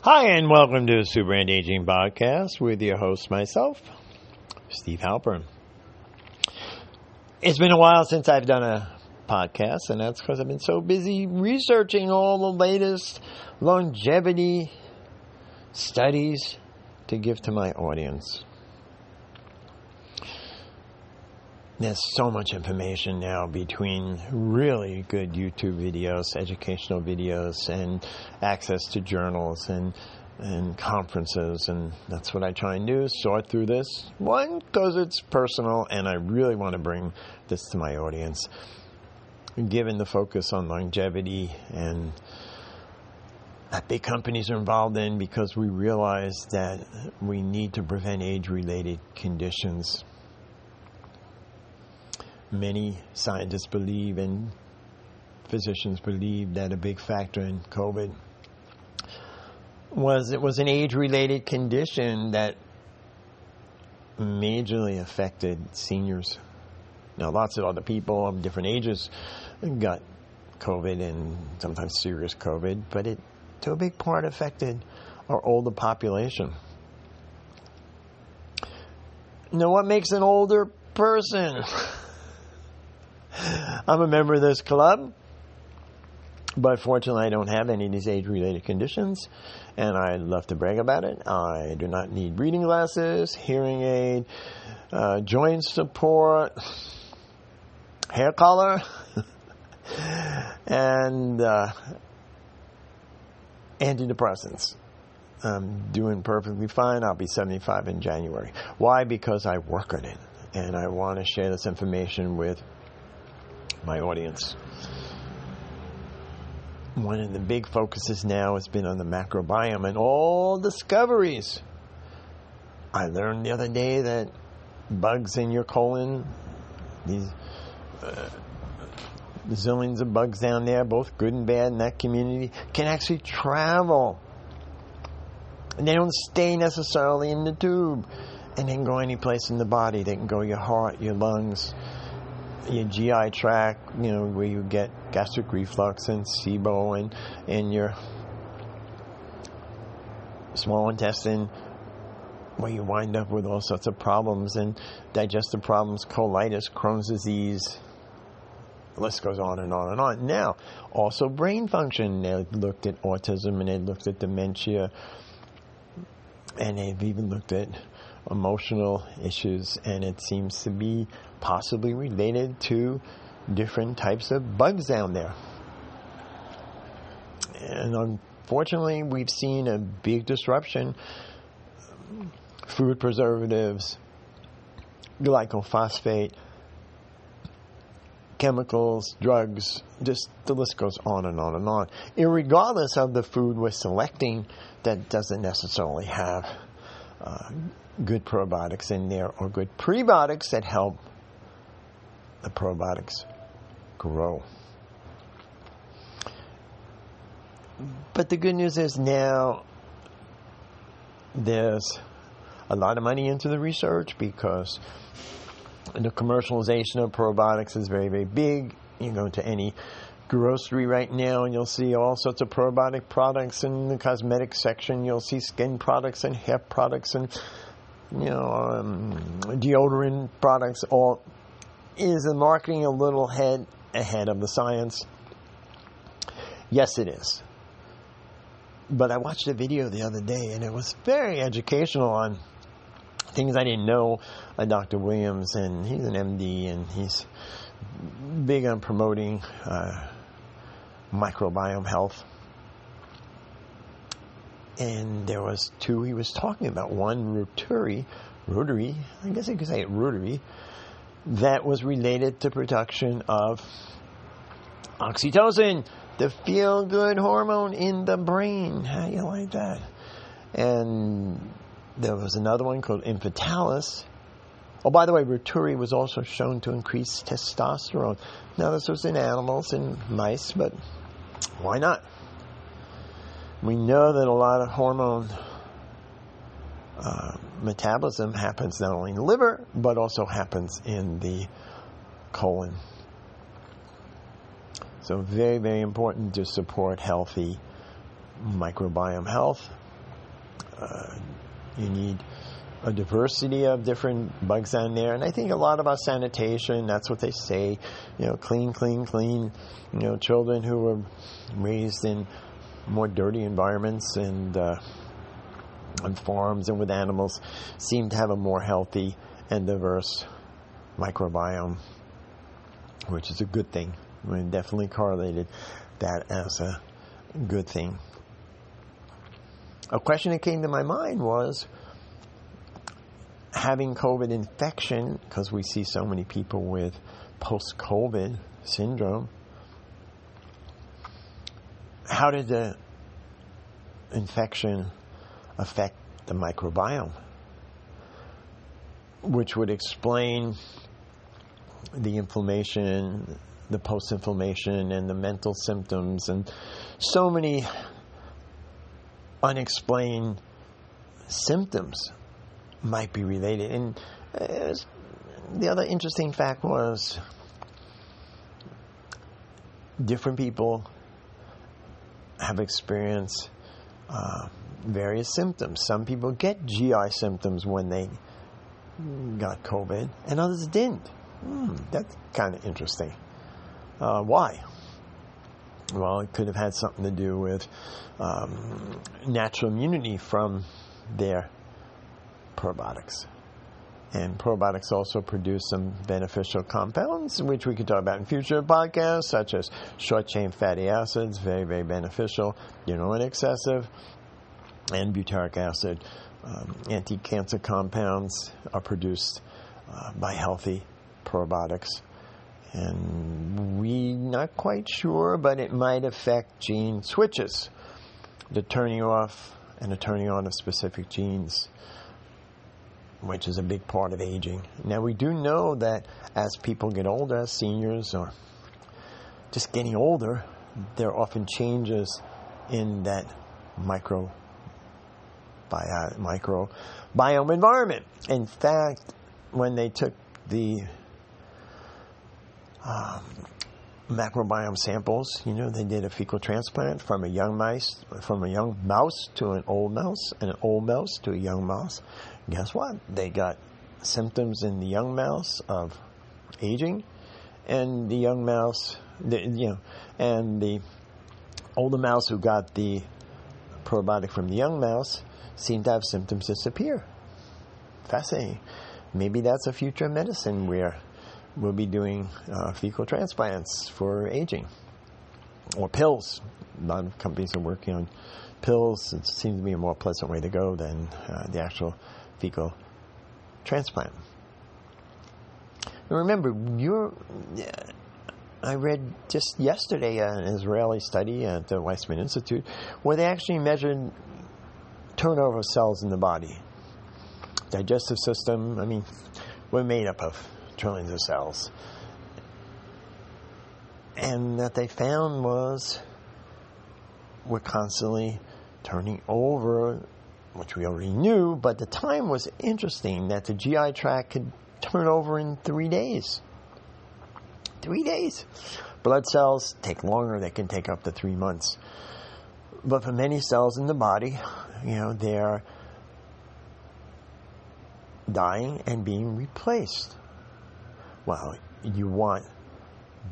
Hi, and welcome to the Super Anti-Aging Podcast with your host, myself, Steve Halpern. It's been a while since I've done a podcast, and that's because I've been so busy researching all the latest longevity studies to give to my audience. There's so much information now between really good YouTube videos, educational videos, and access to journals and and conferences, and that's what I try and do: sort through this. One, because it's personal, and I really want to bring this to my audience. Given the focus on longevity and that big companies are involved in, because we realize that we need to prevent age-related conditions many scientists believe and physicians believe that a big factor in COVID was it was an age related condition that majorly affected seniors. Now, lots of other people of different ages got COVID and sometimes serious COVID, but it to a big part affected our older population. Now, what makes an older person? I'm a member of this club, but fortunately, I don't have any of these age related conditions, and I love to brag about it. I do not need reading glasses, hearing aid, uh, joint support, hair color, and uh, antidepressants. I'm doing perfectly fine. I'll be 75 in January. Why? Because I work on it, and I want to share this information with my audience. One of the big focuses now has been on the microbiome and all discoveries. I learned the other day that bugs in your colon, these uh, zillions of bugs down there, both good and bad in that community, can actually travel. And they don't stay necessarily in the tube and they can go any place in the body. They can go your heart, your lungs, your GI tract, you know, where you get gastric reflux and SIBO and, and your small intestine, where you wind up with all sorts of problems and digestive problems, colitis, Crohn's disease. The list goes on and on and on. Now, also brain function. They looked at autism and they looked at dementia and they've even looked at emotional issues, and it seems to be possibly related to different types of bugs down there. And unfortunately, we've seen a big disruption. Food preservatives, glyphosate, chemicals, drugs, just the list goes on and on and on. And regardless of the food we're selecting, that doesn't necessarily have uh, good probiotics in there or good prebiotics that help the probiotics grow. But the good news is now there's a lot of money into the research because the commercialization of probiotics is very, very big. You go to any grocery right now and you'll see all sorts of probiotic products in the cosmetic section. You'll see skin products and hair products and you know um, deodorant products. All is the marketing a little head ahead of the science? Yes, it is. But I watched a video the other day and it was very educational on things I didn't know. Uh, Dr. Williams, and he's an MD, and he's big on promoting uh, microbiome health. And there was two he was talking about. One rotary, rotary, I guess I could say it rotary, that was related to production of oxytocin, the feel good hormone in the brain. How you like that? And there was another one called Infitalis. Oh, by the way, reuteri was also shown to increase testosterone. Now, this was in animals and mice, but why not? We know that a lot of hormone uh, metabolism happens not only in the liver, but also happens in the colon. So very, very important to support healthy microbiome health. Uh, you need a diversity of different bugs on there, and I think a lot about sanitation. That's what they say. You know, clean, clean, clean. You know, children who were raised in more dirty environments and uh, on farms and with animals seem to have a more healthy and diverse microbiome, which is a good thing. I mean, definitely correlated that as a good thing. A question that came to my mind was having COVID infection, because we see so many people with post COVID syndrome. How did the infection affect the microbiome? Which would explain the inflammation, the post inflammation, and the mental symptoms, and so many unexplained symptoms might be related. And uh, the other interesting fact was different people have experienced uh, various symptoms. Some people get GI symptoms when they got COVID, and others didn't. Hmm, that's kind of interesting. Uh, why? Well, it could have had something to do with um, natural immunity from their probiotics. And probiotics also produce some beneficial compounds, which we could talk about in future podcasts, such as short chain fatty acids, very, very beneficial, you know, and excessive, and butyric acid. Um, Anti cancer compounds are produced uh, by healthy probiotics. And we're not quite sure, but it might affect gene switches, the turning off and the turning on of specific genes which is a big part of aging. Now, we do know that as people get older, as seniors or just getting older, there are often changes in that micro bio, microbiome environment. In fact, when they took the um, macrobiome samples, you know, they did a fecal transplant from a young mouse, from a young mouse to an old mouse, and an old mouse to a young mouse guess what? They got symptoms in the young mouse of aging, and the young mouse, the, you know, and the older mouse who got the probiotic from the young mouse seemed to have symptoms disappear. Fascinating. Maybe that's a future medicine where we'll be doing uh, fecal transplants for aging or pills. A lot of companies are working on pills. It seems to be a more pleasant way to go than uh, the actual fecal transplant. Now remember, you're. I read just yesterday an Israeli study at the Weizmann Institute where they actually measured turnover of cells in the body. Digestive system, I mean, we're made up of trillions of cells. And that they found was we're constantly turning over which we already knew, but the time was interesting that the GI tract could turn over in three days. Three days. Blood cells take longer, they can take up to three months. But for many cells in the body, you know, they're dying and being replaced. Well, you want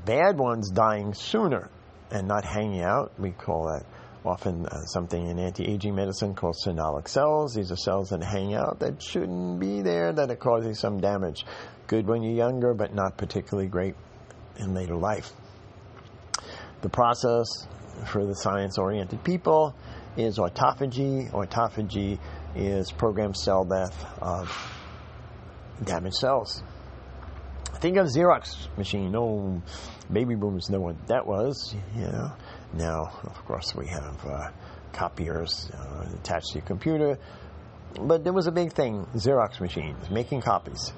bad ones dying sooner and not hanging out. We call that often uh, something in anti-aging medicine called phenolic cells. These are cells that hang out that shouldn't be there, that are causing some damage. Good when you're younger, but not particularly great in later life. The process for the science-oriented people is autophagy. Autophagy is programmed cell death of damaged cells. Think of Xerox machine. No baby boomers know what that was, you know. Now, of course, we have uh, copiers uh, attached to your computer, but there was a big thing Xerox machines, making copies.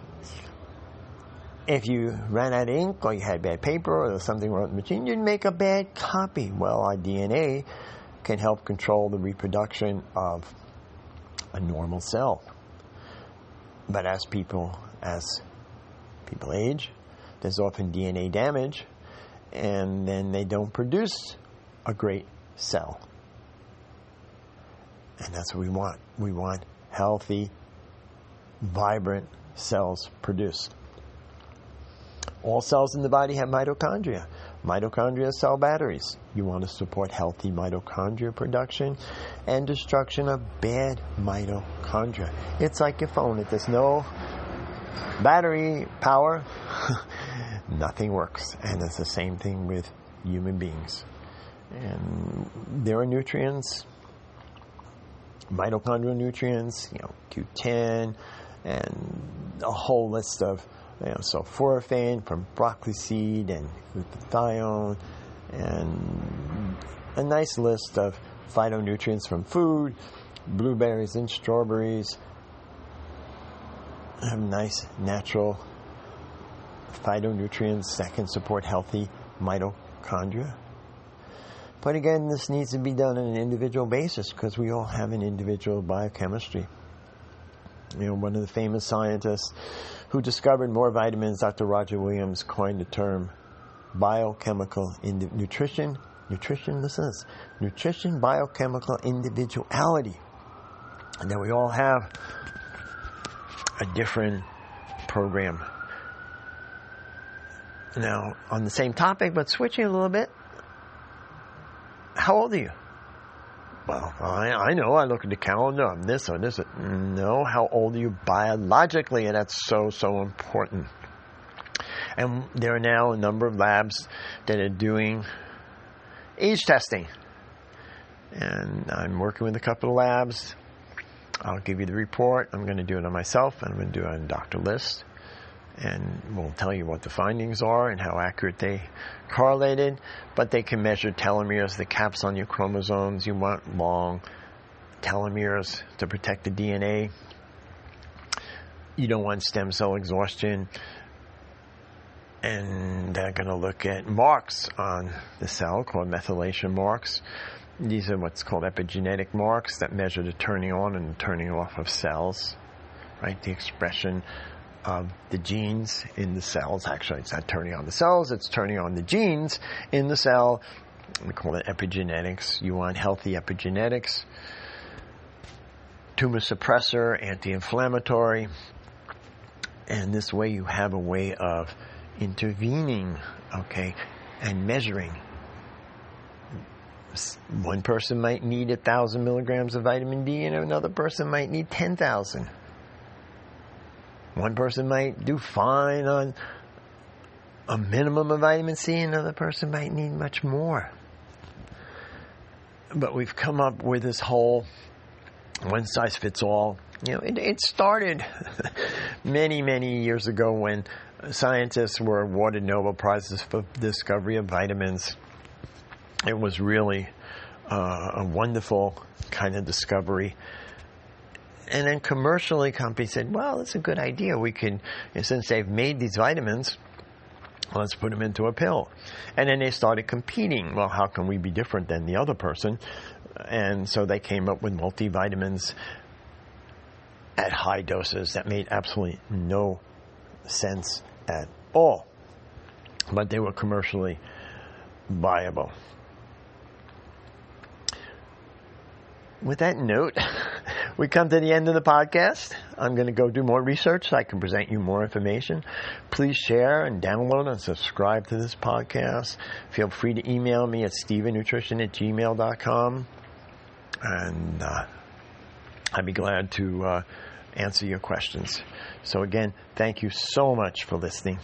If you ran out of ink or you had bad paper or something wrong with the machine, you'd make a bad copy. Well, our DNA can help control the reproduction of a normal cell. But as people as people age, there's often DNA damage, and then they don't produce a great cell. And that's what we want. We want healthy, vibrant cells produced. All cells in the body have mitochondria. Mitochondria cell batteries. You want to support healthy mitochondria production and destruction of bad mitochondria. It's like your phone. If there's no battery power, nothing works. And it's the same thing with human beings. And there are nutrients, mitochondrial nutrients, you know, Q10, and a whole list of you know, sulforaphane from broccoli seed and glutathione, and a nice list of phytonutrients from food, blueberries and strawberries. Have nice natural phytonutrients that can support healthy mitochondria. But again, this needs to be done on an individual basis because we all have an individual biochemistry. You know, one of the famous scientists who discovered more vitamins, Dr. Roger Williams, coined the term biochemical indi- nutrition. Nutrition, this is. Nutrition, biochemical individuality. And then we all have a different program. Now, on the same topic, but switching a little bit, how old are you? Well, I, I know. I look at the calendar. I'm this or this. No, how old are you biologically? And that's so, so important. And there are now a number of labs that are doing age testing. And I'm working with a couple of labs. I'll give you the report. I'm going to do it on myself, and I'm going to do it on Dr. List and we'll tell you what the findings are and how accurate they correlated. But they can measure telomeres, the caps on your chromosomes. You want long telomeres to protect the DNA. You don't want stem cell exhaustion. And they're going to look at marks on the cell called methylation marks. These are what's called epigenetic marks that measure the turning on and turning off of cells, right? The expression of the genes in the cells. Actually, it's not turning on the cells, it's turning on the genes in the cell. We call it epigenetics. You want healthy epigenetics. Tumor suppressor, anti inflammatory. And this way you have a way of intervening, okay, and measuring. One person might need a thousand milligrams of vitamin D, and another person might need 10,000. One person might do fine on a minimum of vitamin C, and another person might need much more. But we've come up with this whole one size fits all. You know, it, it started many, many years ago when scientists were awarded Nobel Prizes for discovery of vitamins. It was really uh, a wonderful kind of discovery and then commercially, companies said, well, that's a good idea. We can, since they've made these vitamins, let's put them into a pill. And then they started competing. Well, how can we be different than the other person? And so they came up with multivitamins at high doses that made absolutely no sense at all. But they were commercially viable. With that note, we come to the end of the podcast. I'm going to go do more research so I can present you more information. Please share and download and subscribe to this podcast. Feel free to email me at stevennutrition at gmail.com. And uh, I'd be glad to uh, answer your questions. So, again, thank you so much for listening.